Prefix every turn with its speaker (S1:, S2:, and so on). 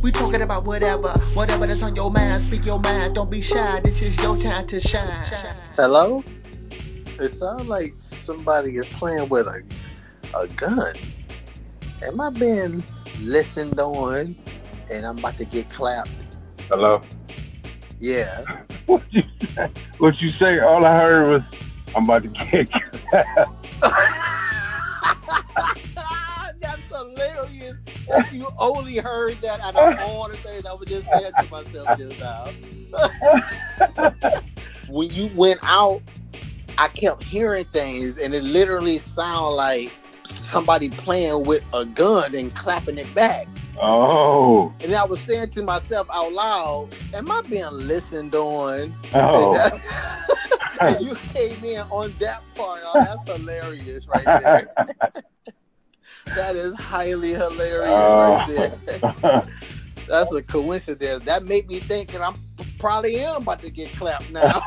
S1: We talking about whatever, whatever that's on your mind. Speak your mind, don't be shy. This is your time to shine.
S2: Hello? It sounds like somebody is playing with a a gun. Am I being listened on and I'm about to get clapped?
S3: Hello.
S2: Yeah.
S3: What you say? What you say? All I heard was, "I'm about to get."
S2: That's you only heard that out of all the things I was just saying to myself just now. when you went out, I kept hearing things, and it literally sounded like somebody playing with a gun and clapping it back.
S3: oh.
S2: And I was saying to myself out loud, "Am I being listened on?"
S3: Oh.
S2: And, that- and you came in on that part. Oh, that's hilarious right there. That is highly hilarious right oh. there. That's a coincidence. That made me think that I'm probably am about to get clapped now.